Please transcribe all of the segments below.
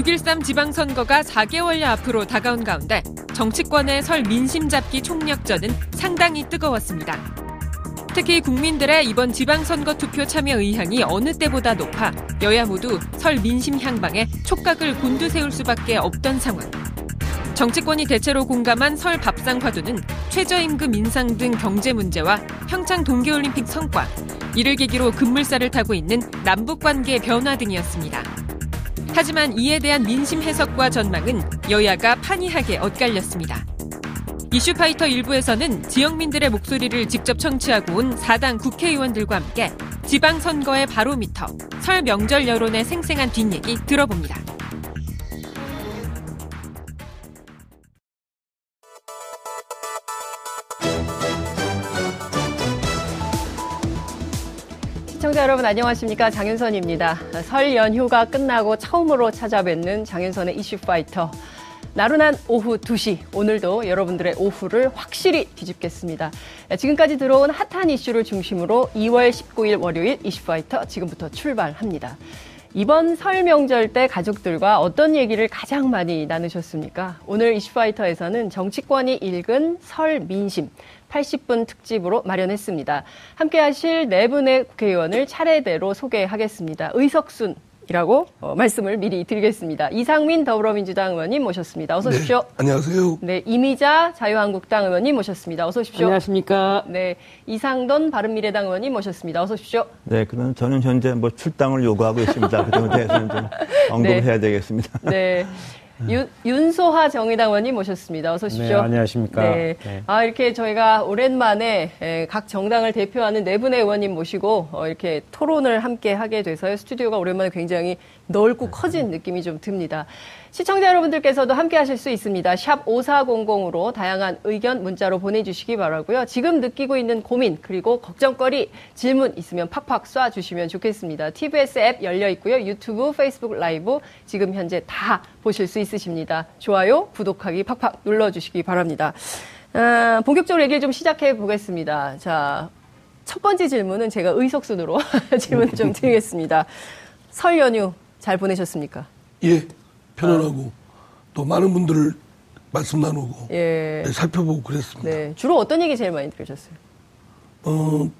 6.13 지방선거가 4개월여 앞으로 다가온 가운데 정치권의 설 민심 잡기 총력전은 상당히 뜨거웠습니다. 특히 국민들의 이번 지방선거 투표 참여 의향이 어느 때보다 높아 여야 모두 설 민심 향방에 촉각을 곤두세울 수밖에 없던 상황. 정치권이 대체로 공감한 설 밥상 화두는 최저임금 인상 등 경제 문제와 평창 동계올림픽 성과, 이를 계기로 급물살을 타고 있는 남북 관계 변화 등이었습니다. 하지만 이에 대한 민심 해석과 전망은 여야가 판이하게 엇갈렸습니다. 이슈파이터 일부에서는 지역민들의 목소리를 직접 청취하고 온 4당 국회의원들과 함께 지방선거의 바로미터, 설 명절 여론의 생생한 뒷얘기 들어봅니다. 시청자 여러분 안녕하십니까 장윤선입니다. 설 연휴가 끝나고 처음으로 찾아뵙는 장윤선의 이슈 파이터. 나른한 오후 2시 오늘도 여러분들의 오후를 확실히 뒤집겠습니다. 지금까지 들어온 핫한 이슈를 중심으로 2월 19일 월요일 이슈 파이터 지금부터 출발합니다. 이번 설 명절 때 가족들과 어떤 얘기를 가장 많이 나누셨습니까? 오늘 이슈파이터에서는 정치권이 읽은 설 민심, 80분 특집으로 마련했습니다. 함께 하실 네 분의 국회의원을 차례대로 소개하겠습니다. 의석순 이라고 어, 말씀을 미리 드리겠습니다. 이상민 더불어민주당 의원님 모셨습니다. 어서 오십시오. 네, 안녕하세요. 네, 이미자 자유한국당 의원님 모셨습니다. 어서 오십시오. 안녕하십니까. 네, 이상돈 바른미래당 의원님 모셨습니다. 어서 오십시오. 네, 그럼 저는 현재 뭐 출당을 요구하고 있습니다. 그 점에 대해서는 좀 언급을 네. 해야 되겠습니다. 네. 윤, 윤소하 정의당 의원님 모셨습니다. 어서 오십시오. 네, 안녕하십니까. 네. 네. 아, 이렇게 저희가 오랜만에 에, 각 정당을 대표하는 네 분의 의원님 모시고 어, 이렇게 토론을 함께 하게 돼서요. 스튜디오가 오랜만에 굉장히 넓고 커진 느낌이 좀 듭니다. 시청자 여러분들께서도 함께 하실 수 있습니다. 샵 5400으로 다양한 의견 문자로 보내주시기 바라고요. 지금 느끼고 있는 고민 그리고 걱정거리 질문 있으면 팍팍 쏴주시면 좋겠습니다. TBS 앱 열려 있고요. 유튜브, 페이스북 라이브 지금 현재 다 보실 수 있으십니다. 좋아요, 구독하기 팍팍 눌러주시기 바랍니다. 아, 본격적으로 얘기를 좀 시작해 보겠습니다. 자, 첫 번째 질문은 제가 의석순으로 질문 좀 드리겠습니다. 설 연휴 잘 보내셨습니까? 예. 편안하고 또 많은 분들을 말씀 나누고 예. 네, 살펴보고 그랬습니다. 네. 주로 어떤 얘기 제일 많이 들으셨어요? 어,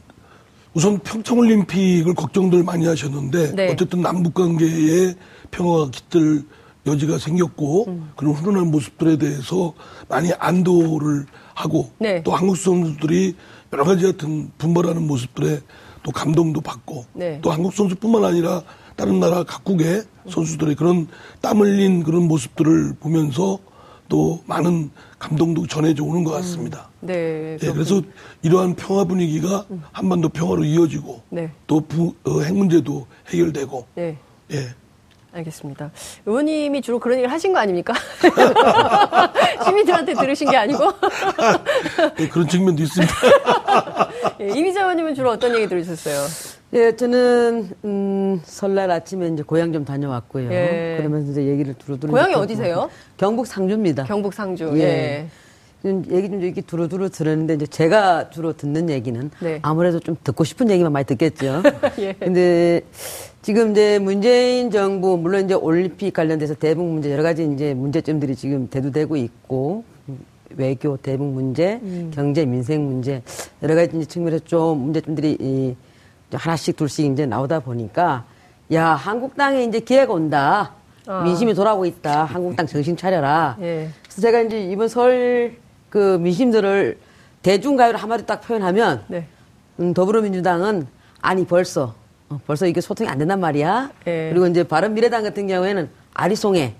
우선 평창올림픽을 걱정들 많이 하셨는데 네. 어쨌든 남북 관계에 평화가 깃들 여지가 생겼고 음. 그런 훈훈한 모습들에 대해서 많이 안도를 하고 네. 또 한국 선수들이 여러 가지 같은 분발하는 모습들에 또 감동도 받고 네. 또 한국 선수뿐만 아니라 다른 나라 각국의 선수들의 그런 땀 흘린 그런 모습들을 보면서 또 많은 감동도 전해져 오는 것 같습니다. 음, 네. 예, 그래서 이러한 평화 분위기가 음. 한반도 평화로 이어지고 네. 또핵 어, 문제도 해결되고 네. 예. 알겠습니다. 의원님이 주로 그런 얘기를 하신 거 아닙니까? 시민들한테 들으신 게 아니고? 네, 그런 측면도 있습니다. 예, 이미자 의원님은 주로 어떤 얘기 들으셨어요? 예, 저는 음, 설날 아침에 이제 고향 좀 다녀왔고요. 예. 그러면서 이제 얘기를 두루두루. 고향이 어디세요? 경북 상주입니다. 경북 상주. 예. 예. 얘기 좀 이렇게 두루두루 들었는데 이제 제가 주로 듣는 얘기는 네. 아무래도 좀 듣고 싶은 얘기만 많이 듣겠죠. 예. 근데 지금 이제 문재인 정부 물론 이제 올림픽 관련돼서 대북 문제 여러 가지 이제 문제점들이 지금 대두되고 있고 외교 대북 문제, 음. 경제 민생 문제 여러 가지 이제 측면에서 좀 문제점들이 이 하나씩 둘씩 이제 나오다 보니까 야 한국당에 이제 기회가 온다. 어. 민심이 돌아오고 있다. 한국당 정신 차려라. 예. 그래서 제가 이제 이번 설 그 민심들을 대중가요로 한마디 딱 표현하면 네. 음, 더불어민주당은 아니 벌써 어, 벌써 이게 소통이 안 된단 말이야. 예. 그리고 이제 바른미래당 같은 경우에는 아리송해.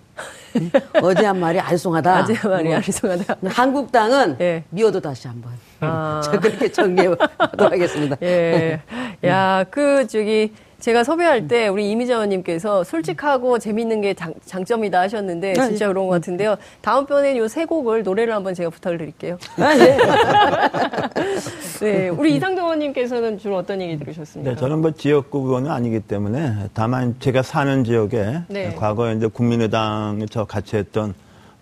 어제 한 말이 아리송하다. 어제 한 말이 뭐, 아리송하다. 한국당은 예. 미워도 다시 한번. 아. 저 그렇게 정리하도록 하겠습니다. 예. 야, 그, 저기, 제가 섭외할 때 우리 이미자 의원님께서 솔직하고 재밌는 게 장, 장점이다 하셨는데 아, 진짜 예. 그런 것 같은데요. 다음번엔 요세 곡을 노래를 한번 제가 부탁을 드릴게요. 아, 예. 네. 우리 이상도 의원님께서는 주로 어떤 얘기 들으셨습니까? 네, 저는 뭐 지역구 의원은 아니기 때문에 다만 제가 사는 지역에 네. 과거에 이제 국민의당에 저 같이 했던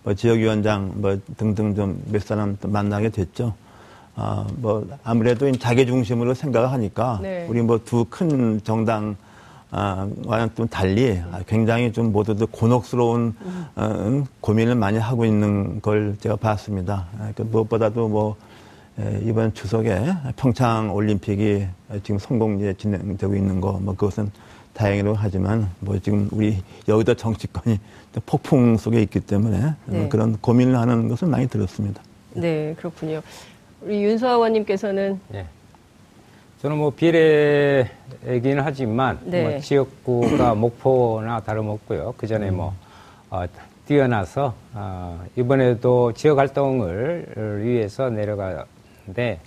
뭐 지역위원장 뭐 등등 좀 몇 사람 만나게 됐죠. 아, 뭐 아무래도 자기 중심으로 생각을 하니까 네. 우리 뭐 두 큰 정당 와는 좀 달리 굉장히 좀 모두들 곤혹스러운 어, 고민을 많이 하고 있는 걸 제가 봤습니다. 그 무엇보다도 뭐 이번 추석에 평창 올림픽이 지금 성공리에 진행되고 있는 거 뭐 그것은 다행이라고 하지만 뭐 지금 우리 여의도 정치권이 폭풍 속에 있기 때문에 네. 그런 고민을 하는 것은 많이 들었습니다. 네, 그렇군요. 우리 윤서 의원님께서는 네. 저는 뭐 비례이기는 하지만 네. 뭐 지역구가 목포나 다름없고요. 그 전에 뭐 어, 뛰어나서 어, 이번에도 지역 활동을 위해서 내려가는데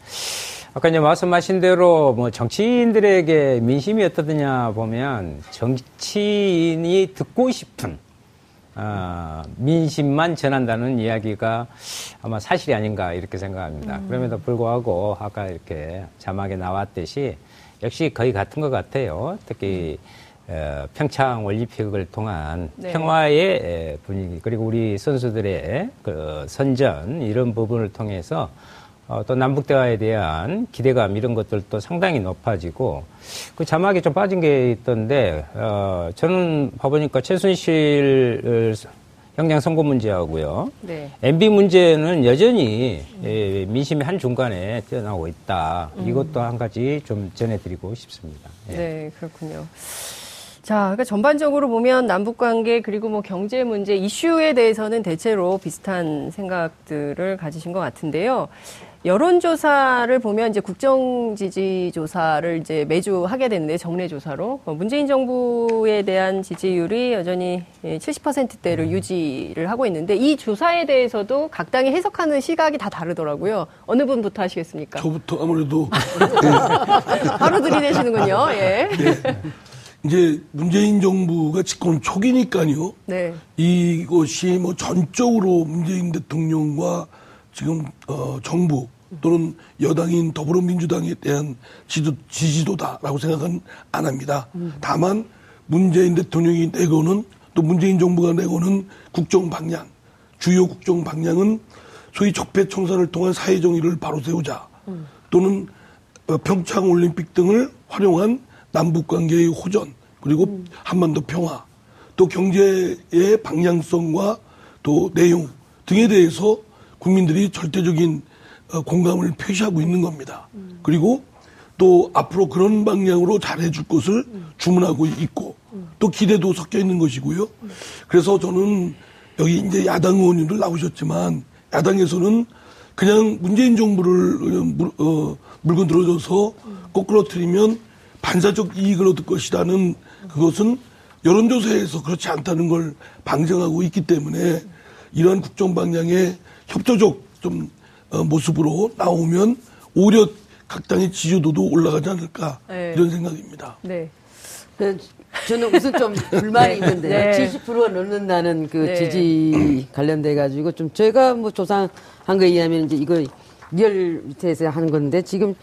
아까 이제 말씀하신 대로 뭐 정치인들에게 민심이 어떠느냐 보면 정치인이 듣고 싶은 어, 민심만 전한다는 이야기가 아마 사실이 아닌가 이렇게 생각합니다. 음. 그럼에도 불구하고 아까 이렇게 자막에 나왔듯이 역시 거의 같은 것 같아요. 특히 어, 평창 올림픽을 통한 네. 평화의 분위기 그리고 우리 선수들의 그 선전 이런 부분을 통해서 어, 또 남북 대화에 대한 기대감 이런 것들도 상당히 높아지고 그 자막에 좀 빠진 게 있던데 어, 저는 봐보니까 최순실 형량 선고 문제하고요. 네. MB 문제는 여전히 음. 예, 민심의 한 중간에 뛰어나고 있다. 음. 이것도 한 가지 좀 전해드리고 싶습니다. 예. 네, 그렇군요. 자, 그러니까 전반적으로 보면 남북 관계 그리고 뭐 경제 문제 이슈에 대해서는 대체로 비슷한 생각들을 가지신 것 같은데요. 여론조사를 보면 이제 국정지지조사를 이제 매주 하게 되는데 정례조사로 어, 문재인 정부에 대한 지지율이 여전히 70%대를 예, 유지를 하고 있는데 이 조사에 대해서도 각 당이 해석하는 시각이 다 다르더라고요. 어느 분부터 하시겠습니까? 저부터 아무래도 바로 들이대시는군요. 예. 네. 이제 문재인 정부가 집권 초기니까요. 네. 이것이 뭐 전적으로 문재인 대통령과 지금 어, 정부 또는 여당인 더불어민주당에 대한 지도, 지지도다라고 생각은 안 합니다. 음. 다만 문재인 대통령이 내고는 또 문재인 정부가 내고는 국정 방향, 주요 국정 방향은 소위 적폐 청산을 통한 사회 정의를 바로 세우자 음. 또는 어, 평창 올림픽 등을 활용한 남북 관계의 호전 그리고 음. 한반도 평화 또 경제의 방향성과 또 내용 등에 대해서 국민들이 절대적인 어, 공감을 표시하고 있는 겁니다. 그리고 또 앞으로 그런 방향으로 잘해줄 것을 주문하고 있고 또 기대도 섞여 있는 것이고요. 그래서 저는 여기 이제 야당 의원님들 나오셨지만 야당에서는 그냥 문재인 정부를 어, 물건 들어줘서 거꾸로뜨리면 반사적 이익을 얻을 것이라는 그것은 여론조사에서 그렇지 않다는 걸 방증하고 있기 때문에 이러한 국정 방향에 협조적 좀 어, 모습으로 나오면 오히려 각 당의 지지도도 올라가지 않을까 네. 이런 생각입니다. 네. 그, 저는 우선 좀 불만이 네. 있는데 네. 70%가 넘는다는 그 네. 지지 관련돼 가지고 좀 제가 뭐 조사한 거에 의하면 이제 이거 리얼미터에서 하는 건데 지금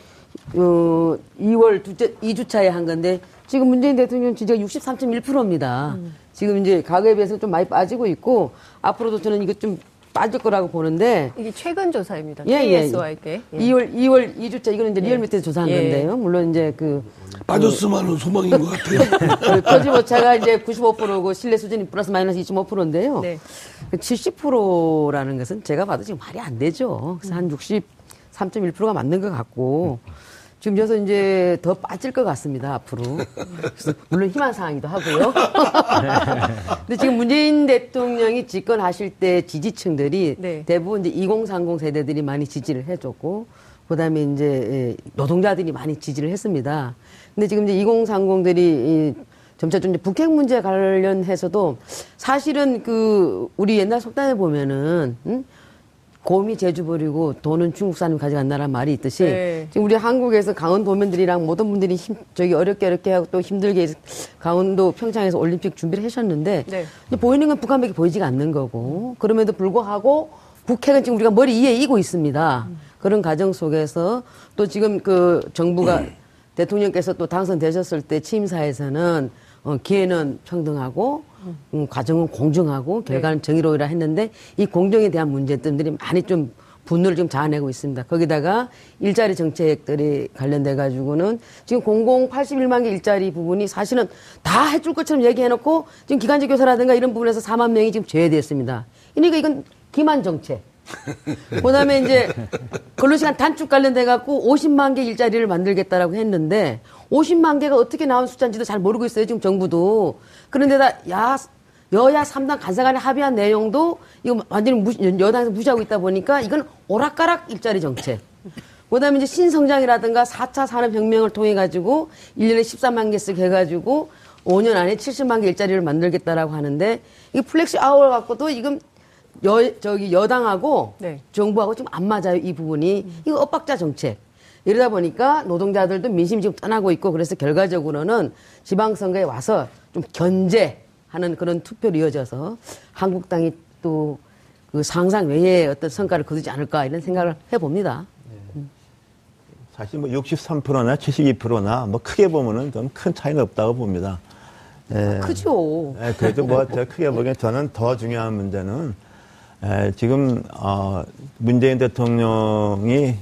어 2월 두째 2주차에 한 건데 지금 문재인 대통령 지지가 63.1%입니다. 음. 지금 이제 과거에 비해서 좀 많이 빠지고 있고 앞으로도 저는 이거 좀 빠질 거라고 보는데 이게 최근 조사입니다. 예, KS와 예. 예. 2월 2월 2주차 이거는 이제 리얼미터 예. 조사한 예. 건데요. 물론 이제 그 빠졌으면 소망인 것 같아요. 표지 오차가 이제 95%고 신뢰 수준이 플러스 마이너스 25%인데요. 네. 70%라는 것은 제가 봐도 지금 말이 안 되죠. 그래서 한 63.1%가 맞는 것 같고 지금 여기서 이제 더 빠질 것 같습니다, 앞으로. 물론 희망 사항이기도 하고요. 근데 지금 문재인 대통령이 집권하실 때 지지층들이 네. 대부분 이제 2030 세대들이 많이 지지를 해줬고, 그 다음에 이제 예, 노동자들이 많이 지지를 했습니다. 근데 지금 이제 2030들이 점차 좀 북핵 문제 관련해서도 사실은 그 우리 옛날 속담에 보면은, 응? 곰이 제주 버리고 돈은 중국 사람이 가져간다는 말이 있듯이 네. 지금 우리 한국에서 강원 도민들이랑 모든 분들이 힘, 저기 어렵게 어렵게 하고 또 힘들게 강원도 평창에서 올림픽 준비를 하셨는데 네. 보이는 건 북한밖에 보이지가 않는 거고 그럼에도 불구하고 북핵은 지금 우리가 머리 위에 이고 있습니다. 음. 그런 과정 속에서 또 지금 그 정부가 음. 대통령께서 또 당선되셨을 때 취임사에서는 어, 기회는 평등하고 음, 과정은 공정하고 결과는 네. 정의로우라 했는데 이 공정에 대한 문제점들이 많이 좀 분노를 지금 자아내고 있습니다. 거기다가 일자리 정책들이 관련돼 가지고는 지금 공공 81만 개 일자리 부분이 사실은 다 해줄 것처럼 얘기해놓고 지금 기간제 교사라든가 이런 부분에서 4만 명이 지금 제외됐습니다. 그러니까 이건 기만 정책. 그다음에 이제 근로시간 단축 관련돼 갖고 50만 개 일자리를 만들겠다라고 했는데 50만 개가 어떻게 나온 숫자인지도 잘 모르고 있어요 지금 정부도 그런데다 야 여야 3당 간사 간에 합의한 내용도 이거 완전히 무시, 여당에서 무시하고 있다 보니까 이건 오락가락 일자리 정책. 그 다음에 이제 신성장이라든가 4차 산업혁명을 통해 가지고 1년에 13만 개씩 해가지고 5년 안에 70만 개 일자리를 만들겠다라고 하는데 이 flexi hour 갖고도 지금 여, 저기 여당하고 네. 정부하고 좀 안 맞아요, 이 부분이. 음. 이거 엇박자 정책. 이러다 보니까 노동자들도 민심이 지금 떠나고 있고 그래서 결과적으로는 지방선거에 와서 좀 견제, 하는 그런 투표로 이어져서 한국당이 또 그 상상 외의 어떤 성과를 거두지 않을까 이런 생각을 해봅니다. 네. 사실 뭐 63%나 72%나 뭐 크게 보면은 좀 큰 차이는 없다고 봅니다. 예. 크죠. 예, 그래도 뭐 제가 크게 보기엔 저는 더 중요한 문제는 예, 지금 어, 문재인 대통령이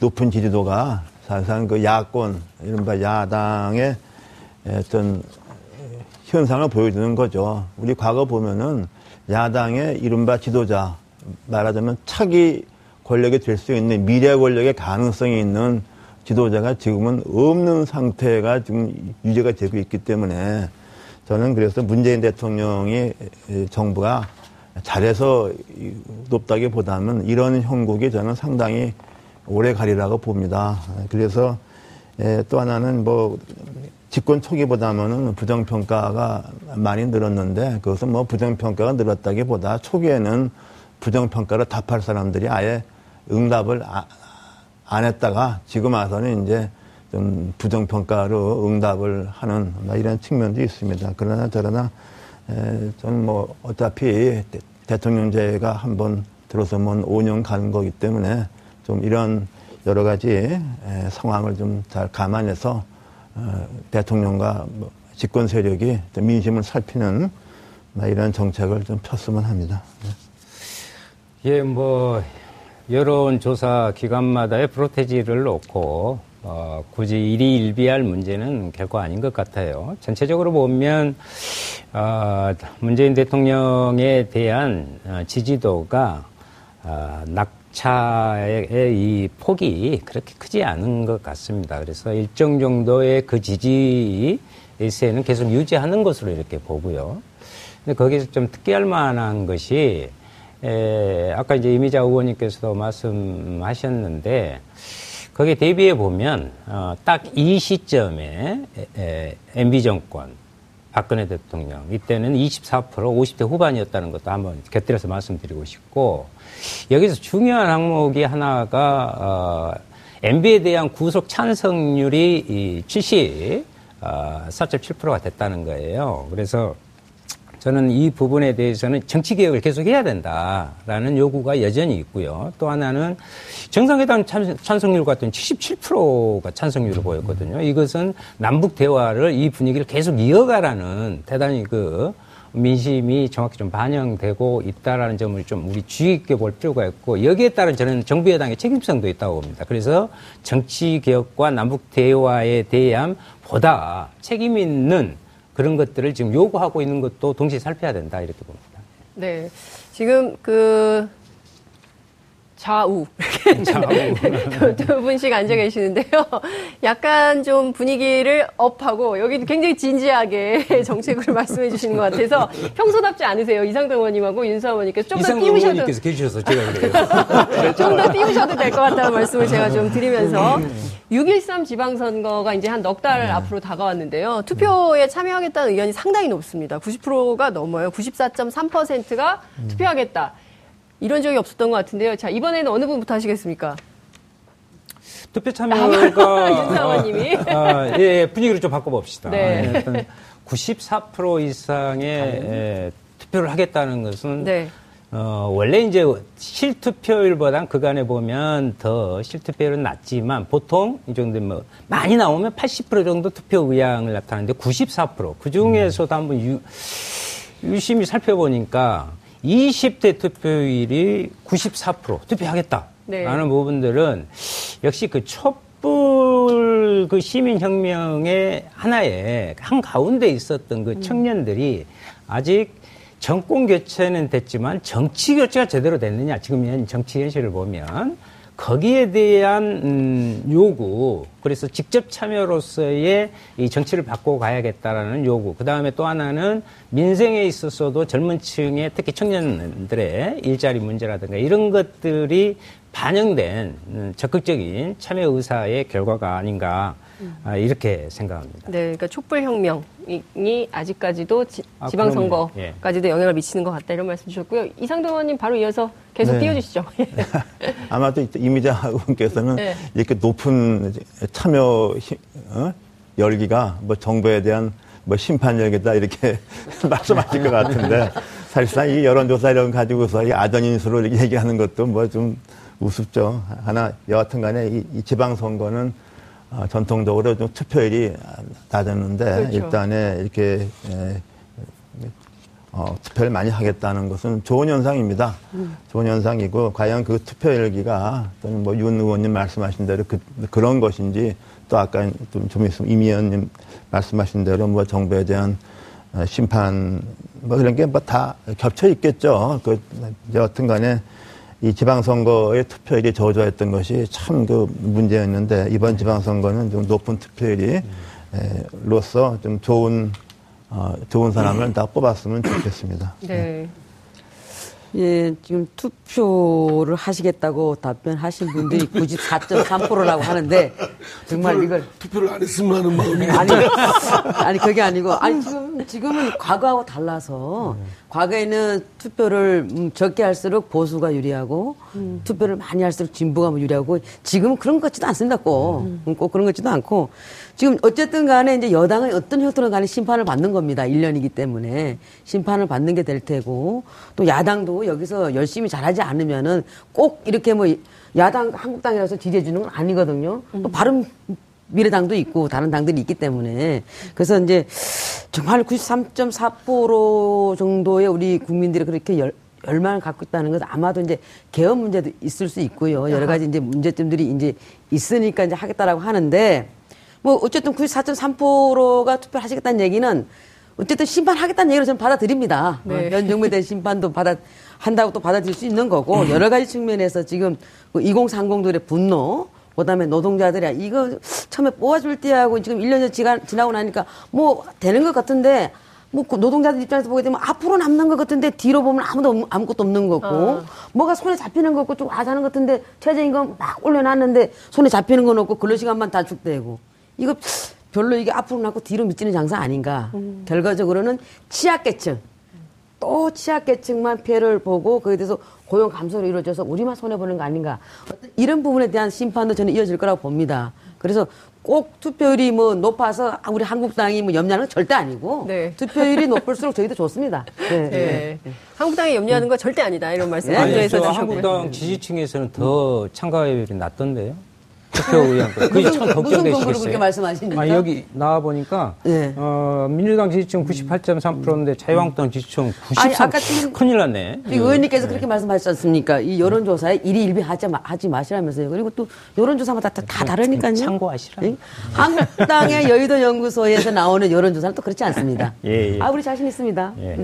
높은 지지도가 사실상 그 야권 이른바 야당의 어떤 현상을 보여주는 거죠. 우리 과거 보면은 야당의 이른바 지도자, 말하자면 차기 권력이 될 수 있는 미래 권력의 가능성이 있는 지도자가 지금은 없는 상태가 지금 유지가 되고 있기 때문에 저는 그래서 문재인 대통령이 정부가 잘해서 높다기보다는 이런 형국이 저는 상당히 오래 가리라고 봅니다. 그래서 또 하나는 뭐 집권 초기보다는 부정평가가 많이 늘었는데 그것은 뭐 부정평가가 늘었다기보다 초기에는 부정평가를 답할 사람들이 아예 응답을 아, 안 했다가 지금 와서는 이제 좀 부정평가로 응답을 하는 뭐 이런 측면도 있습니다. 그러나 저러나 저는 뭐 어차피 대통령제가 한번 들어서면 5년 가는 거기 때문에 좀 이런 여러 가지 상황을 좀 잘 감안해서 어, 대통령과 뭐 집권 세력이 민심을 살피는 이런 정책을 좀 폈으면 합니다. 네. 예, 뭐 여론조사 기관마다의 프로테지를 놓고 어, 굳이 일희일비할 문제는 결코 아닌 것 같아요. 전체적으로 보면 어, 문재인 대통령에 대한 어, 지지도가 어, 낙 차의 이 폭이 그렇게 크지 않은 것 같습니다. 그래서 일정 정도의 그 지지세는 계속 유지하는 것으로 이렇게 보고요. 근데 거기서 좀 특기할 만한 것이 에, 아까 이제 이미자 의원님께서도 말씀하셨는데 거기에 대비해 보면 어, 딱 이 시점에 MB 정권 박근혜 대통령 이때는 24% 50대 후반이었다는 것도 한번 곁들여서 말씀드리고 싶고 여기서 중요한 항목이 하나가 어, MB에 대한 구속 찬성률이 70, 어, 4.7%가 됐다는 거예요. 그래서 저는 이 부분에 대해서는 정치 개혁을 계속 해야 된다라는 요구가 여전히 있고요. 또 하나는 정상회담 찬성률 같은 77%가 찬성률을 보였거든요. 이것은 남북 대화를 이 분위기를 계속 이어가라는 대단히 그 민심이 정확히 좀 반영되고 있다라는 점을 좀 우리 주의 깊게 볼 필요가 있고 여기에 따른 저는 정부 여당의 책임성도 있다고 봅니다. 그래서 정치 개혁과 남북 대화에 대한 보다 책임 있는 그런 것들을 지금 요구하고 있는 것도 동시에 살펴야 된다 이렇게 봅니다. 네. 지금 그 좌우 좌우 두, 두 분씩 앉아 계시는데요. 약간 좀 분위기를 업하고 여기 굉장히 진지하게 정책을 말씀해 주시는 것 같아서 평소답지 않으세요. 이상동 의원님하고 윤사 의원님께서 좀더 띄우셔도 계셔서 제가 그래요. 좀 더 띄우셔도 될 것 같다는 말씀을 제가 좀 드리면서 6.13 지방선거가 이제 한 넉달 네. 앞으로 다가왔는데요. 투표에 참여하겠다는 의견이 상당히 높습니다. 90%가 넘어요. 94.3%가 음. 투표하겠다. 이런 적이 없었던 것 같은데요. 자, 이번에는 어느 분부터 하시겠습니까? 투표 참여가 아, 윤사원님이 아, 아, 예, 예, 분위기를 좀 바꿔봅시다. 네. 94% 이상의 예, 투표를 하겠다는 것은 네. 어, 원래 이제 실투표율보단 그간에 보면 더 실투표율은 낮지만 보통 이 정도 뭐 많이 나오면 80% 정도 투표 의향을 나타내는데 94%그 중에서도 한번 유, 유심히 살펴보니까 20대 투표율이 94% 투표하겠다. 네. 부분들은 역시 그 촛불 그 시민혁명의 하나의 한 가운데 있었던 그 음. 청년들이 아직 정권 교체는 됐지만 정치 교체가 제대로 됐느냐 지금 현 정치 현실을 보면 거기에 대한 음, 요구 그래서 직접 참여로서의 이 정치를 바꿔 가야겠다라는 요구 그 다음에 또 하나는 민생에 있어서도 젊은 층의 특히 청년들의 일자리 문제라든가 이런 것들이 반영된 음, 적극적인 참여 의사의 결과가 아닌가 아, 이렇게 생각합니다. 네, 그러니까 촛불 혁명 이 아직까지도 지, 아, 방선거까지도 예. 영향을 미치는 것 같다 이런 말씀 주셨고요. 이상동 의원님 바로 이어서 계속 네. 띄워주시죠. 아마 도 이미자 의원께서는 네. 이렇게 높은 참여 어? 열기가 뭐 정부에 대한 뭐 심판 열기다 이렇게 말씀하실 것 같은데 사실상 이 여론조사 이런 가지고서 이 아전인수로 얘기하는 것도 뭐 좀 우습죠. 하나 여하튼 간에 이, 이 지방선거는 어, 전통적으로 좀 투표율이 낮았는데 그렇죠. 일단에 이렇게 에, 어, 투표를 많이 하겠다는 것은 좋은 현상입니다. 음. 좋은 현상이고 과연 그 투표율기가 또는 뭐 윤 의원님 말씀하신 대로 그, 그런 것인지 또 아까 좀, 좀 있으면 임 의원님 말씀하신 대로 뭐 정부에 대한 어, 심판 뭐 그런 게 뭐 다 겹쳐 있겠죠. 그 여하튼 간에 이 지방선거의 투표율이 저조했던 것이 참 그 문제였는데 이번 지방선거는 좀 높은 투표율이로서 좀 좋은 어, 좋은 사람을 다 뽑았으면 좋겠습니다. 네. 예, 지금 투표를 하시겠다고 답변하신 분들이 94.3%라고 하는데 정말 투표를, 이걸 투표를 안 했으면 하는 마음이 아니 아니 그게 아니고 아니 지금 지금은 과거하고 달라서 네. 과거에는 투표를 음, 적게 할수록 보수가 유리하고 음. 투표를 많이 할수록 진보가 뭐 유리하고 지금은 그런 것 같지도 않습니다 꼭, 음. 꼭 그런 것 같지도 않고 지금 어쨌든 간에 이제 여당은 어떤 형태로 간에 심판을 받는 겁니다 1년이기 때문에 심판을 받는 게 될 테고 또 야당도 여기서 열심히 잘하지 않으면은 꼭 이렇게 뭐 야당 한국당이라서 지지해 주는 건 아니거든요 또 음. 바른 미래당도 있고 다른 당들이 있기 때문에 그래서 이제 정말 93.4% 정도의 우리 국민들이 그렇게 열, 열망을 갖고 있다는 것은 아마도 이제 개헌 문제도 있을 수 있고요. 여러 가지 이제 문제점들이 이제 있으니까 이제 하겠다라고 하는데 뭐 어쨌든 94.3%가 투표를 하시겠다는 얘기는 어쨌든 심판하겠다는 얘기를 저는 받아들입니다. 네. 현 정부에 대한 심판도 받아 한다고 또 받아들일 수 있는 거고 여러 가지 측면에서 지금 2030들의 그 분노 그다음에 노동자들이 이거 처음에 뽑아줄 때하고 지금 1년이 지나고 나니까 뭐 되는 것 같은데 뭐그 노동자들 입장에서 보게 되면 앞으로 남는 것 같은데 뒤로 보면 아무도 아무것도 없는 거고 어. 뭐가 손에 잡히는 거 없고 좀 와자는 것 같은데 최저임금 막 올려놨는데 손에 잡히는 건 없고 근로 시간만 다 축되고 이거 별로 이게 앞으로 남고 뒤로 미치는 장사 아닌가 음. 결과적으로는 취약계층 또 취약계층만 피해를 보고 거기에 대해서 고용 감소로 이루어져서 우리만 손해보는 거 아닌가. 이런 부분에 대한 심판도 저는 이어질 거라고 봅니다. 그래서 꼭 투표율이 뭐 높아서 우리 한국당이 뭐 염려하는 건 절대 아니고 네. 투표율이 높을수록 저희도 좋습니다. 네. 네. 네. 한국당이 염려하는 건 절대 아니다 이런 말씀 먼저 해서 주셨고요. 한국당 지지층에서는 더 참가율이 낮던데요. 투표의원 그게 참 걱정되시겠어요. 그렇게 말씀하시니까. 아, 여기 나와 보니까 네. 어, 민주당 지지층 98.3%인데 자유한국당 지지층 93. 아니, 아까 지금 큰일 났네. 의원님께서 네. 그렇게 말씀하셨지 않습니까? 이 여론조사에 일이 일비 하지, 마, 하지 마시라면서요. 그리고 또 여론조사마다 다, 다 다르니까요. 참고하시라. 네? 한국당의 여의도 연구소에서 나오는 여론조사는 또 그렇지 않습니다. 예, 예. 아, 우리 자신 있습니다. 예,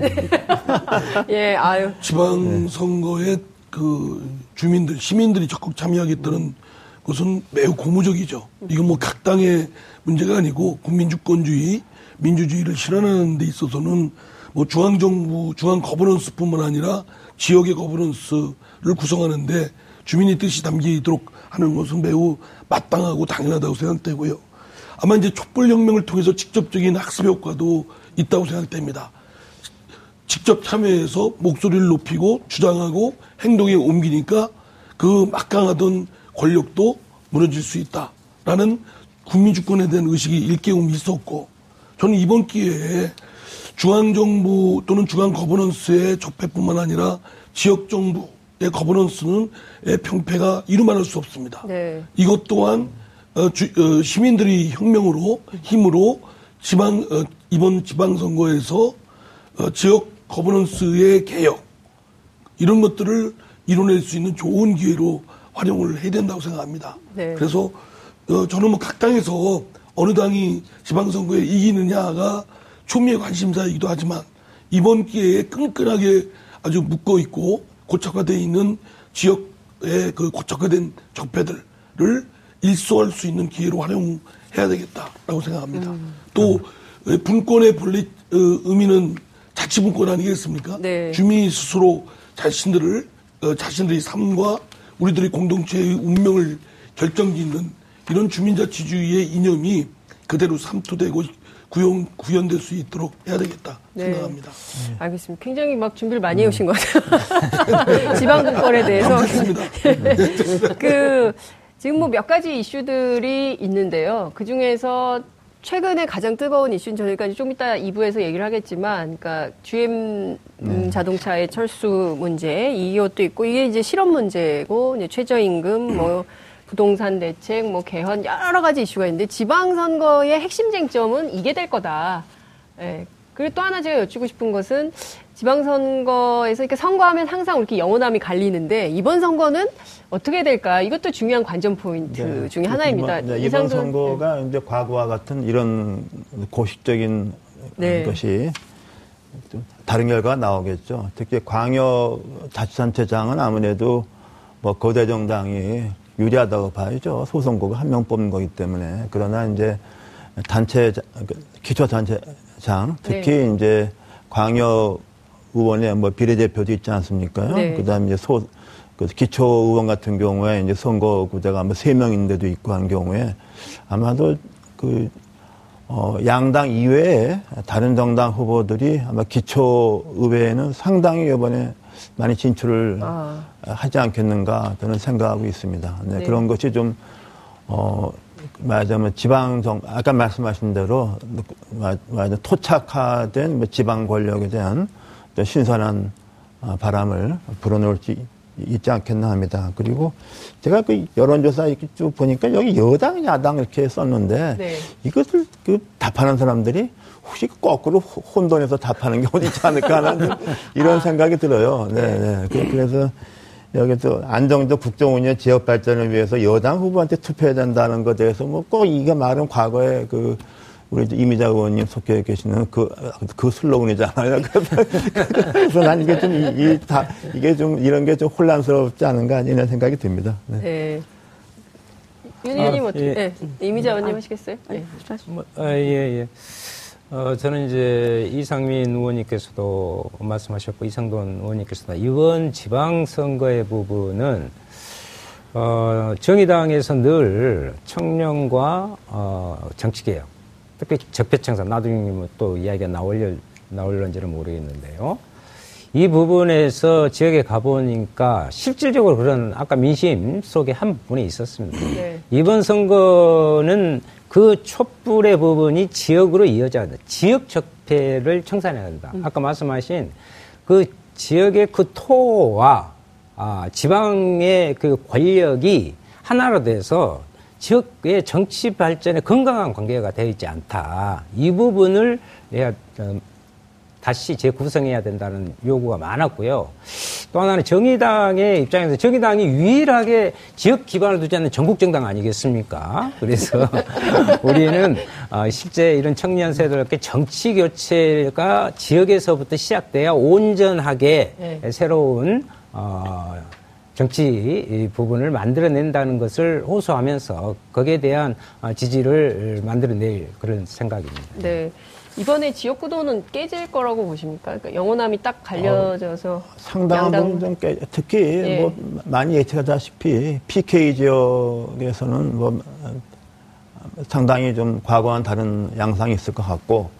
예 아유. 지방 선거에 그 주민들, 시민들이 적극 참여하겠다는 그 것은 매우 고무적이죠. 이건 뭐 각 당의 문제가 아니고 국민주권주의, 민주주의를 실현하는 데 있어서는 뭐 중앙정부, 중앙 거버넌스뿐만 아니라 지역의 거버넌스를 구성하는데 주민의 뜻이 담기도록 하는 것은 매우 마땅하고 당연하다고 생각되고요. 아마 이제 촛불혁명을 통해서 직접적인 학습 효과도 있다고 생각됩니다. 직접 참여해서 목소리를 높이고 주장하고 행동에 옮기니까 그 막강하던 권력도 무너질 수 있다라는 국민 주권에 대한 의식이 일깨움이 있었고 저는 이번 기회에 중앙정부 또는 중앙 거버넌스의 적폐뿐만 아니라 지역정부의 거버넌스는 평패가 이루말할 수 없습니다. 네. 이것 또한 어, 주, 어, 시민들이 혁명으로 힘으로 지방 어, 이번 지방선거에서 어, 지역 거버넌스의 개혁 이런 것들을 이뤄낼 수 있는 좋은 기회로 활용을 해야 된다고 생각합니다. 네. 그래서 어, 저는 뭐 각 당에서 어느 당이 지방선거에 이기느냐가 초미의 관심사이기도 하지만 이번 기회에 끈끈하게 아주 묶어 있고 고착화되어 있는 지역의 그 고착화된 적폐들을 일소할 수 있는 기회로 활용해야 되겠다라고 생각합니다. 음. 또 분권의 본래 어, 의미는 자치분권 아니겠습니까? 네. 주민이 스스로 자신들을 어, 자신들의 삶과 우리들의 공동체의 운명을 결정짓는 이런 주민자치주의의 이념이 그대로 삼투되고 구현, 구현될 수 있도록 해야 되겠다 네. 생각합니다. 네. 알겠습니다. 굉장히 막 준비를 많이 해오신 것 같아요. 지방분권에 대해서. 그, 지금 뭐 몇 가지 이슈들이 있는데요. 그 중에서 최근에 가장 뜨거운 이슈는 저희가 좀 이따 2부에서 얘기를 하겠지만, 그러니까 GM 네. 자동차의 철수 문제, 이것도 있고, 이게 이제 실업 문제고, 이제 최저임금, 뭐, 부동산 대책, 뭐 개헌 여러 가지 이슈가 있는데 지방선거의 핵심 쟁점은 이게 될 거다. 예. 그리고 또 하나 제가 여쭙고 싶은 것은 지방선거에서 이렇게 선거하면 항상 이렇게 영원함이 갈리는데 이번 선거는 어떻게 될까? 이것도 중요한 관전 포인트 네. 중에 하나입니다. 네, 이번 선거가 네. 이제 과거와 같은 이런 고식적인 네. 것이 다른 결과가 나오겠죠. 특히 광역 자치단체장은 아무래도 뭐 거대 정당이 유리하다고 봐야죠. 소선거가 한 명 뽑는 거기 때문에. 그러나 이제 단체, 그 기초단체장, 특히 네. 이제 광역 의원의 뭐 비례대표도 있지 않습니까? 네. 그 다음에 이제 소, 그 기초 의원 같은 경우에 이제 선거구제가 뭐세 명인데도 있고 한 경우에 아마도 그, 어, 양당 이외에 다른 정당 후보들이 아마 기초 의회에는 상당히 이번에 많이 진출을 아. 하지 않겠는가 저는 생각하고 있습니다. 네, 네. 그런 것이 좀, 어, 말하자면 지방정, 아까 말씀하신 대로, 말하자면 토착화된 뭐 지방 권력에 대한 신선한 어, 바람을 불어넣을 수 있지 않겠나 합니다. 그리고 제가 그 여론조사 이렇게 쭉 보니까 여기 여당, 야당 이렇게 썼는데 네. 이것을 그 답하는 사람들이 혹시 거꾸로 혼돈해서 답하는 경우도 있지 않을까 하는 이런 아. 생각이 들어요. 네, 네. 그, 그래서 여기서 안정적 국정운영 지역 발전을 위해서 여당 후보한테 투표해야 된다는 것에 대해서 뭐 꼭 이게 말은 과거에 그 우리 이미자 의원님 속해 계시는 그, 그 슬로건이잖아요. 그래서 난 이게 좀, 이, 이, 다, 이게 좀, 이런 게 좀 혼란스럽지 않은가, 이런 생각이 듭니다. 네. 네. 윤 의원님 아, 어떻게, 예. 네. 이미자 의원님 아, 하시겠어요? 네. 뭐, 아, 예, 예. 어, 저는 이제 이상민 의원님께서도 말씀하셨고 이상돈 의원님께서도 이번 지방선거의 부분은 어, 정의당에서 늘 청년과 어, 정치개혁, 특히 적폐청산, 나중에 또 이야기가 나올, 나올런지는 모르겠는데요. 이 부분에서 지역에 가보니까 실질적으로 그런 아까 민심 속에 한 부분이 있었습니다. 네. 이번 선거는 그 촛불의 부분이 지역으로 이어져야 된다. 지역 적폐를 청산해야 된다. 음. 아까 말씀하신 그 지역의 그 토와 아, 지방의 그 권력이 하나로 돼서 지역의 정치 발전에 건강한 관계가 되어 있지 않다. 이 부분을 내가 다시 재구성해야 된다는 요구가 많았고요. 또 하나는 정의당의 입장에서 정의당이 유일하게 지역 기반을 두지 않는 전국 정당 아니겠습니까? 그래서 우리는 어, 실제 이런 청년 세대들께 정치 교체가 지역에서부터 시작돼야 온전하게 네. 새로운 어, 정치 부분을 만들어낸다는 것을 호소하면서 거기에 대한 어, 지지를 만들어낼 그런 생각입니다. 네. 이번에 지역구도는 깨질 거라고 보십니까? 그러니까 영원함이 딱 갈려져서 어, 상당한 부분 좀 깨, 특히 예. 뭐 많이 예측하다시피 PK 지역에서는 뭐 상당히 좀 과거와는 다른 양상이 있을 것 같고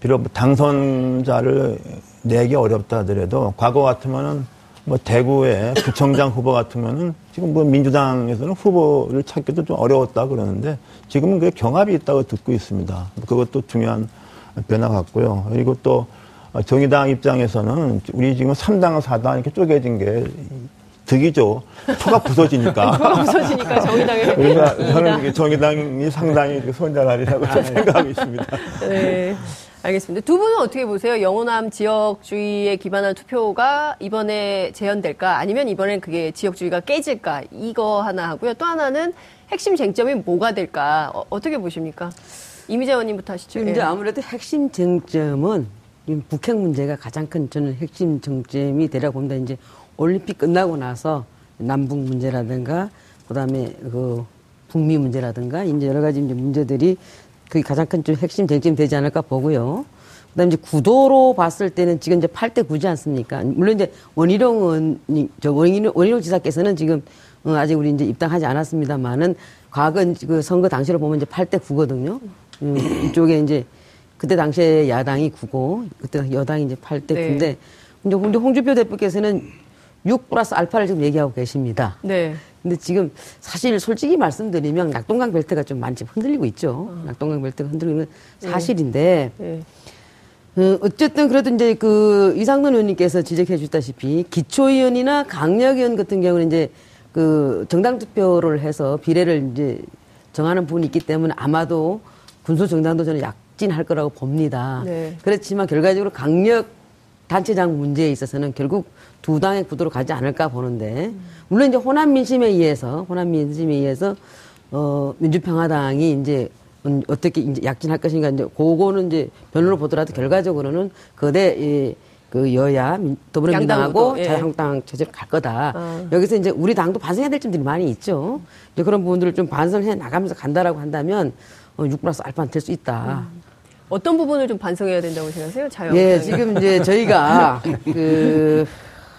비록 당선자를 내기 어렵다 하더라도 과거 같으면은 뭐 대구의 구청장 후보 같으면은 지금 뭐 민주당에서는 후보를 찾기도 좀 어려웠다 그러는데 지금은 그 경합이 있다고 듣고 있습니다. 그것도 중요한 변화 같고요. 그리고 또 정의당 입장에서는 우리 지금 3당, 4당 이렇게 쪼개진 게 득이죠. 표가 부서지니까. 표가 부서지니까 정의당에. 그러니까 저는 정의당이 상당히 손자날이라고 생각하고 있습니다. 네. 알겠습니다. 두 분은 어떻게 보세요? 영호남 지역주의에 기반한 투표가 이번에 재현될까? 아니면 이번엔 그게 지역주의가 깨질까? 이거 하나 하고요. 또 하나는 핵심 쟁점이 뭐가 될까? 어, 떻게 보십니까? 이미재 의원님부터 하시죠. 이제 예. 아무래도 핵심 쟁점은 북핵 문제가 가장 큰 저는 핵심 쟁점이 되라고 봅니다. 이제 올림픽 끝나고 나서 남북 문제라든가 그다음에 그 북미 문제라든가 이제 여러 가지 이제 문제들이 그게 가장 큰 좀 핵심 쟁점이 되지 않을까 보고요. 그다음에 이제 구도로 봤을 때는 지금 이제 8대 9지 않습니까? 물론 이제 원희룡 의원이 저 원희룡, 원희룡 지사께서는 지금 어, 아직 우리 이제 입당하지 않았습니다만은 과거 그 선거 당시로 보면 이제 8대 9거든요. 음, 이쪽에 이제 그때 당시에 야당이 9고 그때 여당이 이제 8대 네. 9인데 이제 홍준표 대표께서는 6 플러스 알파를 지금 얘기하고 계십니다. 네. 근데 지금 사실 솔직히 말씀드리면 낙동강 벨트가 좀 많이 흔들리고 있죠. 어. 낙동강 벨트가 흔들리는 네. 사실인데 네. 어, 어쨌든 그래도 이제 그 이상돈 의원님께서 지적해 주다시피 기초의원이나 강력의원 같은 경우는 이제 그 정당 투표를 해서 비례를 이제 정하는 부분이 있기 때문에 아마도 군소 정당도 저는 약진할 거라고 봅니다. 네. 그렇지만 결과적으로 강력 단체장 문제에 있어서는 결국 두 당의 구도로 가지 않을까 보는데 물론 이제 호남 민심에 의해서 호남 민심에 의해서 어 민주평화당이 이제 어떻게 이제 약진할 것인가 이제 그거는 이제 변론을 보더라도 결과적으로는 거대 이, 그 여야 더불어민주당하고 예. 자유한국당 체제로 갈 거다. 아. 여기서 이제 우리 당도 반성해야 될 점들이 많이 있죠. 이제 그런 부분들을 좀 반성해 나가면서 간다라고 한다면 어, 6 플러스 알파는 될 수 있다. 음. 어떤 부분을 좀 반성해야 된다고 생각하세요? 자유 예, 지금 이제 저희가 그,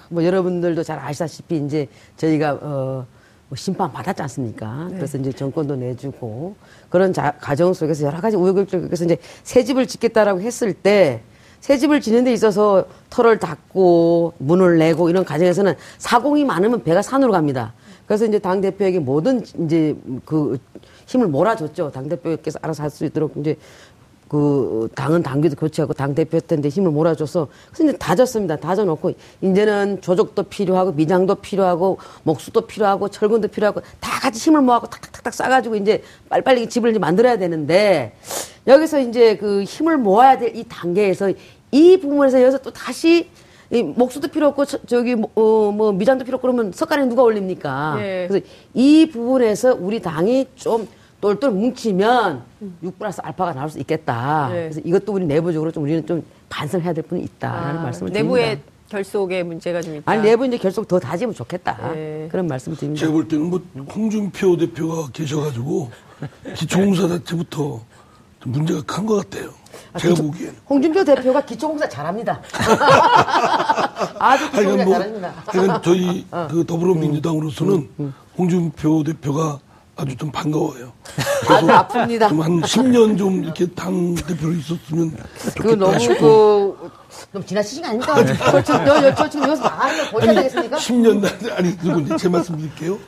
뭐 여러분들도 잘 아시다시피 이제 저희가, 어, 뭐 심판 받았지 않습니까? 네. 그래서 이제 정권도 내주고 그런 자, 과정 속에서 여러 가지 우여곡절에서 이제 새 집을 짓겠다라고 했을 때 새 집을 짓는 데 있어서 털을 닫고 문을 내고 이런 과정에서는 사공이 많으면 배가 산으로 갑니다. 그래서 이제 당 대표에게 모든 이제 그 힘을 몰아줬죠. 당 대표께서 알아서 할 수 있도록 이제 그 당은 당규도 교체하고 당 대표한테 힘을 몰아줘서 그래서 이제 다졌습니다. 다져놓고 이제는 조적도 필요하고 미장도 필요하고 목수도 필요하고 철근도 필요하고 다 같이 힘을 모아고 탁탁탁탁 싸가지고 이제 빨리빨리 집을 이제 만들어야 되는데 여기서 이제 그 힘을 모아야 될 이 단계에서 이 부분에서 여기서 또 다시 이 목수도 필요 없고 저, 기 뭐, 어, 뭐 미장도 필요 없고 그러면 석간에 누가 올립니까? 네. 그래서 이 부분에서 우리 당이 좀 똘똘 뭉치면 6 플러스 알파가 나올 수 있겠다. 네. 그래서 이것도 우리 내부적으로 좀 우리는 좀 반성해야 될 부분이 있다라는 아, 말씀을 드립니다. 내부의 결속에 문제가 좀 있다. 아니 내부 이제 결속 더 다지면 좋겠다. 네. 그런 말씀을 드립니다. 제가 볼 때는 뭐 홍준표 대표가 계셔가지고 기초공사 자체부터 좀 문제가 큰 것 같아요. 아, 제가 기초, 보기엔. 홍준표 대표가 기초공사 잘합니다. 아주 기초공사 뭐, 잘합니다. 저희 어. 그 더불어민주당으로서는 음, 음. 홍준표 대표가 아주 좀 반가워요. 아주 아픕니다. 좀 한 10년 좀 이렇게 당 대표로 있었으면 그 너무 그 너무 지나치신 거 아닙니까? 저, 저, 저, 지금 여기서 거 보셔야 되겠습니까? 10년 아니 그리고 이제 제 말씀 드릴게요.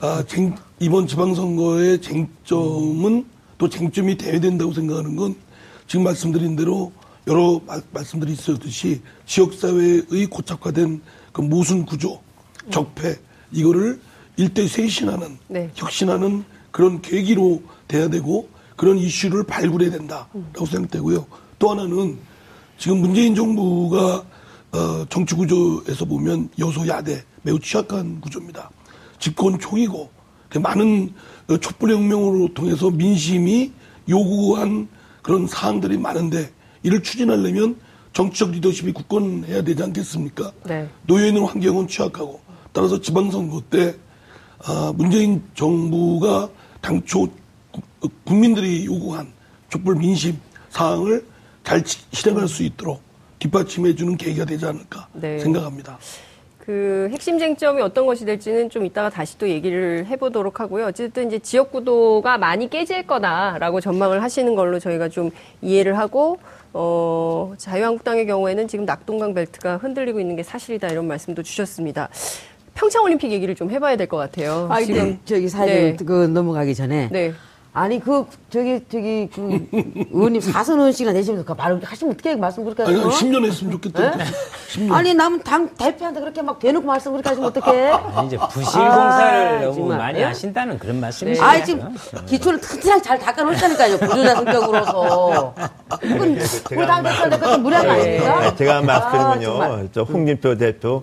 아, 쟁, 이번 지방선거의 쟁점은 또 쟁점이 돼야 된다고 생각하는 건 지금 말씀드린 대로 여러 마, 말씀들이 있었듯이 지역사회의 고착화된 그 모순 구조, 적폐 이거를 일대 쇄신하는 네. 혁신하는 그런 계기로 돼야 되고 그런 이슈를 발굴해야 된다라고 음. 생각되고요. 또 하나는 지금 문재인 정부가 어, 정치 구조에서 보면 여소야대 매우 취약한 구조입니다. 집권 초기고 많은 어, 촛불혁명으로 통해서 민심이 요구한 그런 사항들이 많은데 이를 추진하려면 정치적 리더십이 굳건해야 되지 않겠습니까? 네. 노예 있는 환경은 취약하고 따라서 지방선거 때 아, 문재인 정부가 당초 국민들이 요구한 촛불 민심 사항을 잘 실행할 수 있도록 뒷받침해주는 계기가 되지 않을까 네. 생각합니다. 그 핵심 쟁점이 어떤 것이 될지는 좀 이따가 다시 또 얘기를 해보도록 하고요. 어쨌든 이제 지역 구도가 많이 깨질 거다라고 전망을 하시는 걸로 저희가 좀 이해를 하고 어, 자유한국당의 경우에는 지금 낙동강 벨트가 흔들리고 있는 게 사실이다 이런 말씀도 주셨습니다. 평창올림픽 얘기를 좀 해봐야 될 것 같아요. 아, 지금 저기 사실 네. 그 넘어가기 전에 네. 아니 그 저기 저기 그 의원님 사선 의원씩이나 되시면서 그 말을 하시면 어떻게 말씀 그렇게 하세요? 아니, 10년 했으면 좋겠다. 네? 10년. 아니 남은 당 대표한테 그렇게 막 대놓고 말씀 그렇게 하시면 어떡해? 아니, 이제 부실 공사를 아, 너무 정말. 많이 네? 하신다는 그런 말씀이시죠. 네. 아 지금 기초를 튼튼하게 잘 닦아놓으시다니까요. 부조자 성격으로서. 이건 우리 당 대표한테 무례한 거 아닙니까? 제가 말씀드리면요. 아, 저 홍준표 대표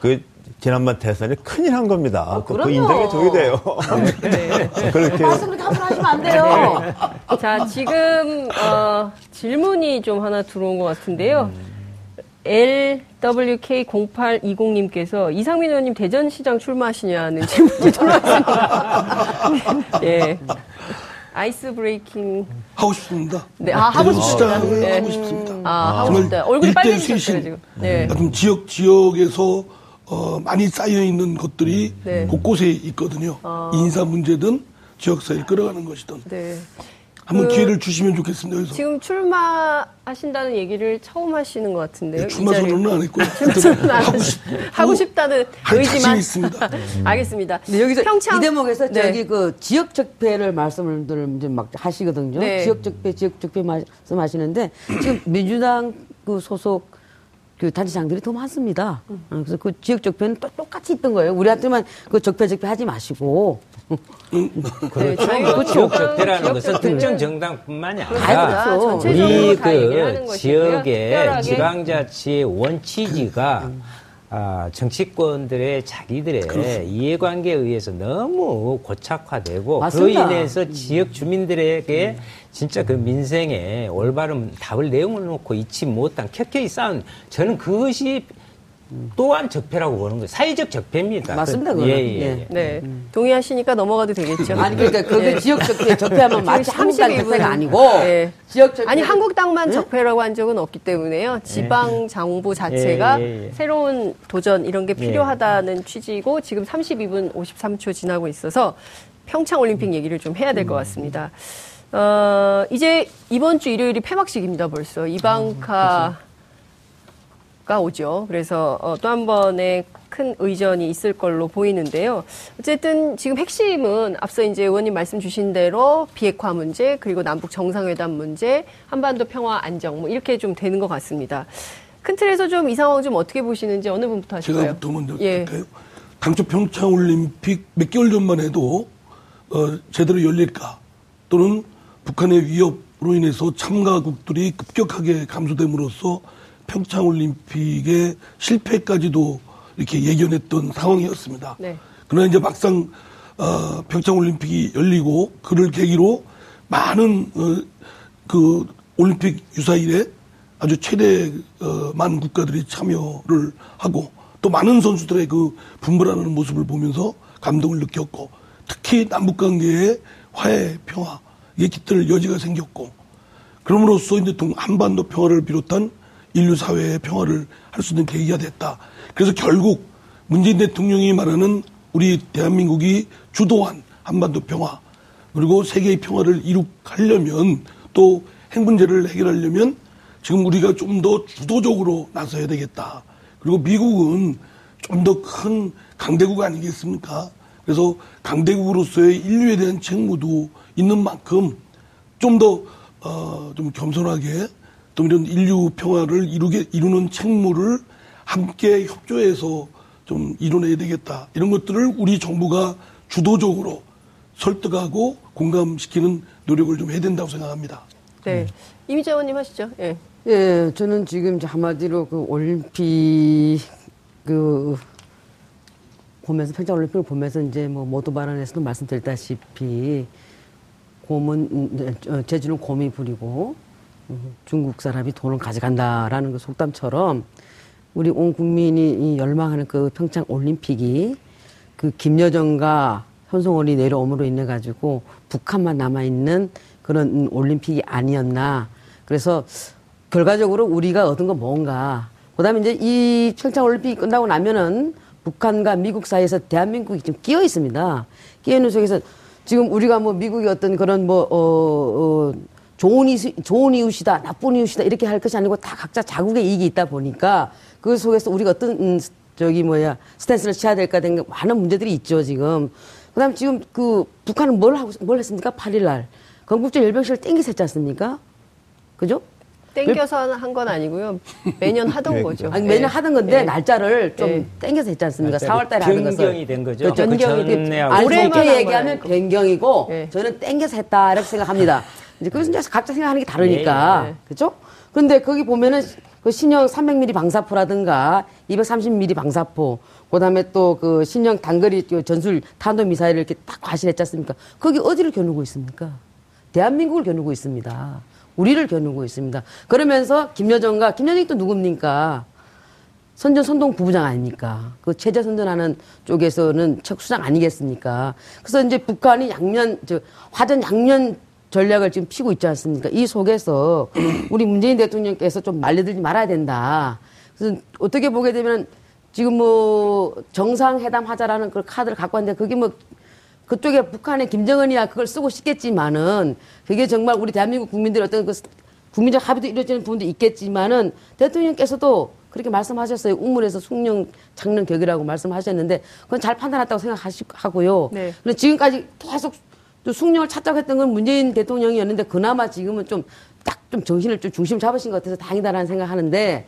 그 지난번 대선에 큰일 한 겁니다. 아, 그, 그 인정해 줘야 돼요. 네. 그렇게. 말씀 그렇게 함부로 하시면 안 돼요. 네. 자, 지금, 어, 질문이 좀 하나 들어온 것 같은데요. 음. LWK0820님께서 이상민 의원님 대전시장 출마하시냐는 질문이 들어왔습니다. 예. 아이스 브레이킹 하고 싶습니다. 네, 아 하고 싶습니다. 네. 하고 싶습니다. 아, 하고 싶다. 얼굴이 빨개지셨어요 지금. 네. 지역 지역에서 어, 많이 쌓여 있는 것들이 네. 곳곳에 있거든요. 아. 인사 문제든 지역사회 끌어가는 것이든. 네. 한번 그, 기회를 주시면 좋겠습니다. 그래서. 지금 출마하신다는 얘기를 처음 하시는 것 같은데요. 네, 출마 선언은 안 했고요. 하고, 싶, 하고 싶다는 의지만 있습니다. 알겠습니다. 네, 여기서 평창 이 대목에서 네. 저기 그 지역 적폐를 말씀을 이제 막 하시거든요. 네. 지역 적폐, 지역 적폐 말씀하시는데 지금 민주당 그 소속 그 단체장들이 더 많습니다. 음. 그래서 그 지역 적폐는 또 똑같이 있던 거예요. 우리한테만 그 적폐 적폐 하지 마시고. 그렇죠. 네, 그 지역 적폐라는 것은 특정 정당뿐만이 아니라 그렇죠. 우리 그 지역의 지방자치의 원취지가 음. 아, 정치권들의 자기들의 그렇습니다. 이해관계에 의해서 너무 고착화되고 맞습니다. 그로 인해서 지역 주민들에게 음. 진짜 그 민생에 올바른 답을 내용을 놓고 잊지 못한 켜켜이 쌓은 저는 그것이 또한 적폐라고 보는 거예요. 사회적 적폐입니다. 맞습니다. 그, 예, 예, 예. 네. 음. 동의하시니까 넘어가도 되겠죠. 아니 그러니까 그게 예. 지역 적폐 적폐하면 마치 한국당 적폐가 아니고 예. 지역 적폐 아니 한국당만 응? 적폐라고 한 적은 없기 때문에요. 지방 정부 자체가 예, 예, 새로운 도전 이런 게 필요하다는 취지고 지금 32분 53초 지나고 있어서 평창 올림픽 얘기를 좀 해야 될 것 같습니다. 어, 이제 이번 주 일요일이 폐막식입니다, 벌써. 이방카 가 오죠. 그래서 어, 또한 번의 큰 의전이 있을 걸로 보이는데요. 어쨌든 지금 핵심은 앞서 이제 의원님 말씀 주신 대로 비핵화 문제, 그리고 남북 정상회담 문제, 한반도 평화 안정, 뭐 이렇게 좀 되는 것 같습니다. 큰 틀에서 좀 이 상황 좀 어떻게 보시는지 어느 분부터 하실까요? 제가 더 먼저 예. 할까요? 당초 평창 올림픽 몇 개월 전만 해도 어, 제대로 열릴까 또는 북한의 위협으로 인해서 참가국들이 급격하게 감소됨으로써 평창 올림픽의 실패까지도 이렇게 예견했던 상황이었습니다. 네. 그러나 이제 막상 어, 평창 올림픽이 열리고 그를 계기로 많은 어, 그 올림픽 유사일에 아주 최대 어, 많은 국가들이 참여를 하고 또 많은 선수들의 그 분발하는 모습을 보면서 감동을 느꼈고 특히 남북 관계의 화해 평화 이게 깃들 여지가 생겼고 그럼으로써 이제 동 한반도 평화를 비롯한 인류 사회의 평화를 할 수 있는 계기가 됐다. 그래서 결국 문재인 대통령이 말하는 우리 대한민국이 주도한 한반도 평화 그리고 세계의 평화를 이룩하려면 또 핵 문제를 해결하려면 지금 우리가 좀 더 주도적으로 나서야 되겠다. 그리고 미국은 좀 더 큰 강대국 아니겠습니까? 그래서 강대국으로서의 인류에 대한 책무도 있는 만큼 좀 더, 어, 좀 겸손하게 또 이런 인류 평화를 이루게, 이루는 책무를 함께 협조해서 좀 이뤄내야 되겠다. 이런 것들을 우리 정부가 주도적으로 설득하고 공감시키는 노력을 좀 해야 된다고 생각합니다. 네. 이미자 의원님 하시죠. 예. 예, 저는 지금 한마디로 그 올림픽 그 보면서 평창 올림픽을 보면서 이제 뭐 모두 발언에서도 말씀드렸다시피 곰은 제주는 곰이 부리고 음, 중국 사람이 돈을 가져간다라는 그 속담처럼 우리 온 국민이 열망하는 그 평창 올림픽이 그 김여정과 현송월이 내려옴으로 인해 가지고 북한만 남아 있는 그런 올림픽이 아니었나. 그래서 결과적으로 우리가 얻은 건 뭔가. 그다음에 이제 이 평창 올림픽이 끝나고 나면은 북한과 미국 사이에서 대한민국이 지금 끼어 있습니다. 끼어 있는 속에서 지금 우리가 뭐 미국이 어떤 그런 뭐, 어, 어, 좋은, 이, 좋은 이웃이다, 나쁜 이웃이다, 이렇게 할 것이 아니고 다 각자 자국의 이익이 있다 보니까 그 속에서 우리가 어떤, 음, 저기 뭐야, 스탠스를 취해야 될까 된 많은 문제들이 있죠, 지금. 그다음 지금 그 북한은 뭘 하고 뭘 했습니까? 8일 날 건국절 열병식을 땡기서 했지 않습니까? 그죠? 땡겨서 한 건 아니고요. 매년 하던 네, 거죠. 아니, 매년 네. 하던 건데 네. 날짜를 좀 네. 땡겨서 했지 않습니까? 4월 달에 하는 것을. 변경이 된 거죠. 그렇죠. 변경이 된. 오래게 얘기하면 변경이고 네. 저는 땡겨서 했다 이렇게 생각합니다. 이제 그래서 이제 각자 생각하는 게 다르니까. 네. 그렇죠? 그런데 거기 보면은 그 신형 300mm 방사포라든가 230mm 방사포, 그다음에 또 그 신형 단거리 전술 탄도 미사일을 이렇게 딱 과실했지 않습니까? 거기 어디를 겨누고 있습니까? 대한민국을 겨누고 있습니다. 우리를 겨누고 있습니다. 그러면서 김여정과 김여정이 또 누굽니까? 선전 선동 부부장 아닙니까? 그 체제 선전하는 쪽에서는 척수장 아니겠습니까? 그래서 이제 북한이 양면 저 화전 양면 전략을 지금 피고 있지 않습니까? 이 속에서 우리 문재인 대통령께서 좀 말려들지 말아야 된다. 그래서 어떻게 보게 되면 지금 뭐 정상회담 하자라는 그 카드를 갖고 왔는데 그게 뭐 그쪽에 북한의 김정은이야 그걸 쓰고 싶겠지만은 그게 정말 우리 대한민국 국민들의 어떤 그 국민적 합의도 이루어지는 부분도 있겠지만은 대통령께서도 그렇게 말씀하셨어요. 우물에서 숭령 장령 격이라고 말씀하셨는데 그건 잘 판단했다고 생각하고요. 네. 그런데 지금까지 계속 또 숭령을 찾자고 했던 건 문재인 대통령이었는데 그나마 지금은 좀딱좀 정신을 좀 중심 잡으신 것 같아서 다행이다라는 생각하는데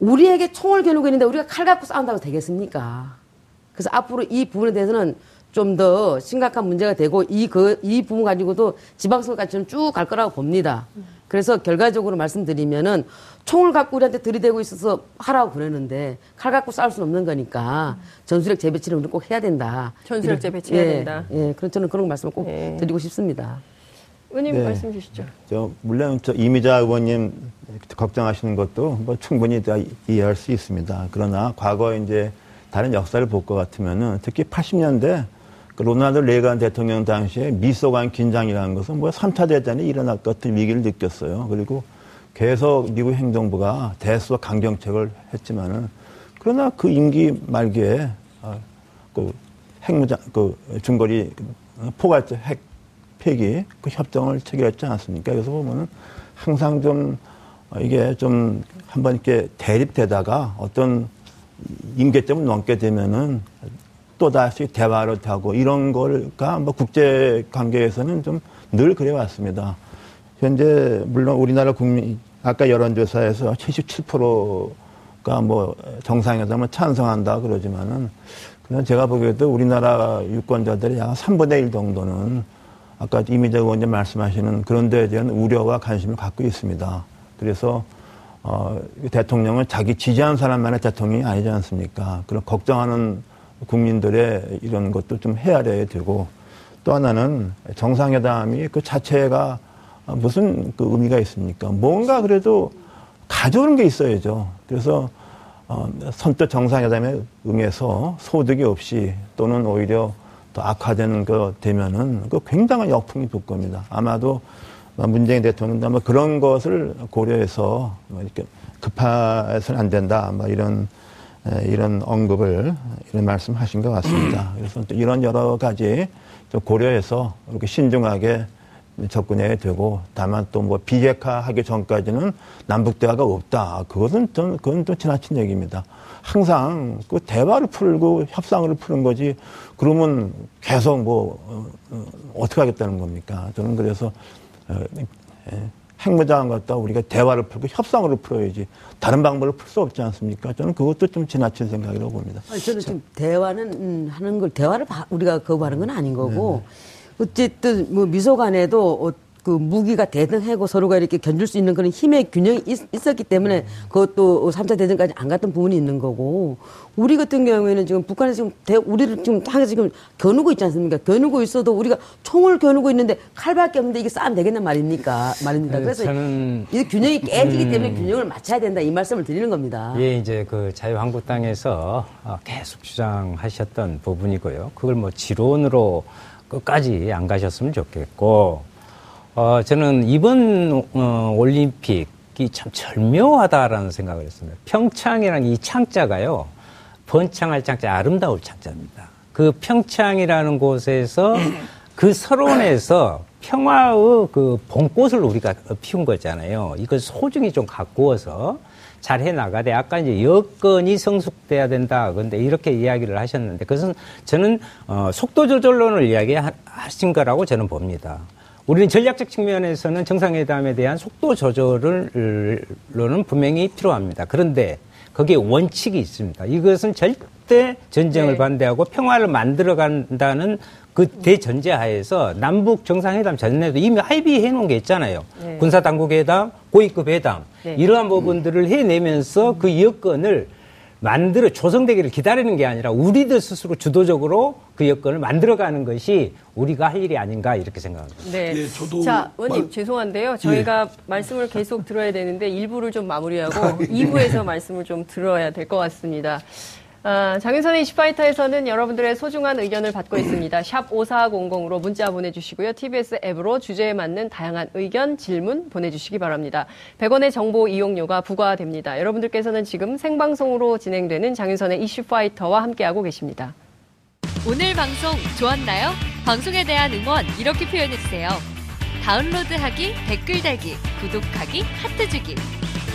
우리에게 총을 겨누고 있는데 우리가 칼 갖고 싸운다고 되겠습니까? 그래서 앞으로 이 부분에 대해서는 좀 더 심각한 문제가 되고 이, 그, 이 부분 가지고도 지방선거까지 쭉갈 거라고 봅니다. 그래서 결과적으로 말씀드리면은 총을 갖고 우리한테 들이대고 있어서 하라고 그러는데 칼 갖고 싸울 수는 없는 거니까 전술핵 재배치를 우리 꼭 해야 된다. 전술핵 재배치 해야 예, 된다. 예, 그런 저는 그런 말씀을 꼭 예. 드리고 싶습니다. 의원님 네. 말씀 주시죠. 저 물론 저 이미자 의원님 걱정하시는 것도 뭐 충분히 다 이해할 수 있습니다. 그러나 과거 이제 다른 역사를 볼 것 같으면은 특히 80년대 그 로나ल्드 레이간 대통령 당시에 미소 간 긴장이라는 것은 뭐 3차 대전이 일어날 것 같은 위기를 느꼈어요. 그리고 계속 미국 행정부가 대수와 강경책을 했지만은 그러나 그 임기 말기에 아, 그 핵무장 그 중거리 포괄적 핵 폐기 그 협정을 체결했지 않았습니까? 그래서 보면은 항상 좀 이게 좀 한번 이렇게 대립되다가 어떤 임계점을 넘게 되면은 또다시 대화를 하고 이런 걸가 뭐 국제 관계에서는 좀 늘 그래 왔습니다. 현재 물론 우리나라 국민 아까 여론조사에서 77%가 뭐 정상회담을 찬성한다 그러지만은 그냥 제가 보기에도 우리나라 유권자들이 약 3분의 1 정도는 아까 이미자 의원님 말씀하시는 그런 데에 대한 우려와 관심을 갖고 있습니다. 그래서 어, 대통령은 자기 지지하는 사람만의 대통령이 아니지 않습니까? 그런 걱정하는 국민들의 이런 것도 좀 헤아려야 되고 또 하나는 정상회담이 그 자체가 무슨 그 의미가 있습니까? 뭔가 그래도 가져오는 게 있어야죠. 그래서 어, 선뜻 정상회담에 응해서 소득이 없이 또는 오히려 더 악화되는 거 되면은 그 굉장한 역풍이 불 겁니다. 아마도 문재인 대통령도 아마 그런 것을 고려해서 뭐 이렇게 급해서는 안 된다. 뭐 이런 이런 언급을 이런 말씀하신 것 같습니다. 그래서 또 이런 여러 가지 좀 고려해서 이렇게 신중하게 접근해야 되고 다만 또 뭐 비핵화하기 전까지는 남북 대화가 없다. 그것은 좀 그건 또 지나친 얘기입니다. 항상 그 대화를 풀고 협상을 푸는 거지. 그러면 계속 뭐 어, 어, 어떻게 하겠다는 겁니까? 저는 그래서 어, 예. 핵무장한 것다 우리가 대화를 풀고 협상으로 풀어야지 다른 방법을 풀 수 없지 않습니까? 저는 그것도 좀 지나친 생각이라고 봅니다. 아니, 저는 좀 대화는 음, 하는 걸 대화를 우리가 거부하는 건 아닌 거고 네네. 어쨌든 뭐 미소 간에도 그 무기가 대등하고 서로가 이렇게 견줄 수 있는 그런 힘의 균형이 있, 었기 때문에 그것도 3차 대전까지 안 갔던 부분이 있는 거고 우리 같은 경우에는 지금 북한에서 지금 대, 우리를 지금 향해서 지금 겨누고 있지 않습니까? 겨누고 있어도 우리가 총을 겨누고 있는데 칼밖에 없는데 이게 싸움 되겠냐 말입니까? 말입니다. 네, 그래서 저는 이 균형이 깨지기 음, 때문에 균형을 맞춰야 된다 이 말씀을 드리는 겁니다. 예, 이제 그 자유한국당에서 어, 계속 주장하셨던 부분이고요. 그걸 뭐 지론으로 끝까지 안 가셨으면 좋겠고 어, 저는 이번 어, 올림픽이 참 절묘하다라는 생각을 했습니다. 평창이라는 이 창자가요, 번창할 창자, 아름다울 창자입니다. 그 평창이라는 곳에서 그 서론에서 평화의 그 봄꽃을 우리가 피운 거잖아요. 이걸 소중히 좀 가꾸어서 잘 해나가되 아까 이제 여건이 성숙돼야 된다. 그런데 이렇게 이야기를 하셨는데 그것은 저는 어, 속도 조절론을 이야기하신 거라고 저는 봅니다. 우리는 전략적 측면에서는 정상회담에 대한 속도 조절을로는 분명히 필요합니다. 그런데 거기에 원칙이 있습니다. 이것은 절대 전쟁을 네. 반대하고 평화를 만들어 간다는 그 대전제 하에서 남북 정상회담 전에도 이미 합의해 놓은 게 있잖아요. 네. 군사 당국 회담, 고위급 회담 네. 이러한 부분들을 해내면서 그 여건을 만들어 조성되기를 기다리는 게 아니라 우리들 스스로 주도적으로 그 여건을 만들어가는 것이 우리가 할 일이 아닌가 이렇게 생각합니다. 네. 예, 저도 자, 의원님 말... 죄송한데요. 저희가 예. 말씀을 계속 들어야 되는데 1부를 좀 마무리하고 2부에서 말씀을 좀 들어야 될 것 같습니다. 아, 장윤선의 이슈파이터에서는 여러분들의 소중한 의견을 받고 있습니다. 샵 5400으로 문자 보내주시고요. TBS 앱으로 주제에 맞는 다양한 의견, 질문 보내주시기 바랍니다. 100원의 정보 이용료가 부과됩니다. 여러분들께서는 지금 생방송으로 진행되는 장윤선의 이슈파이터와 함께하고 계십니다. 오늘 방송 좋았나요? 방송에 대한 응원 이렇게 표현해주세요. 다운로드하기, 댓글 달기, 구독하기, 하트 주기.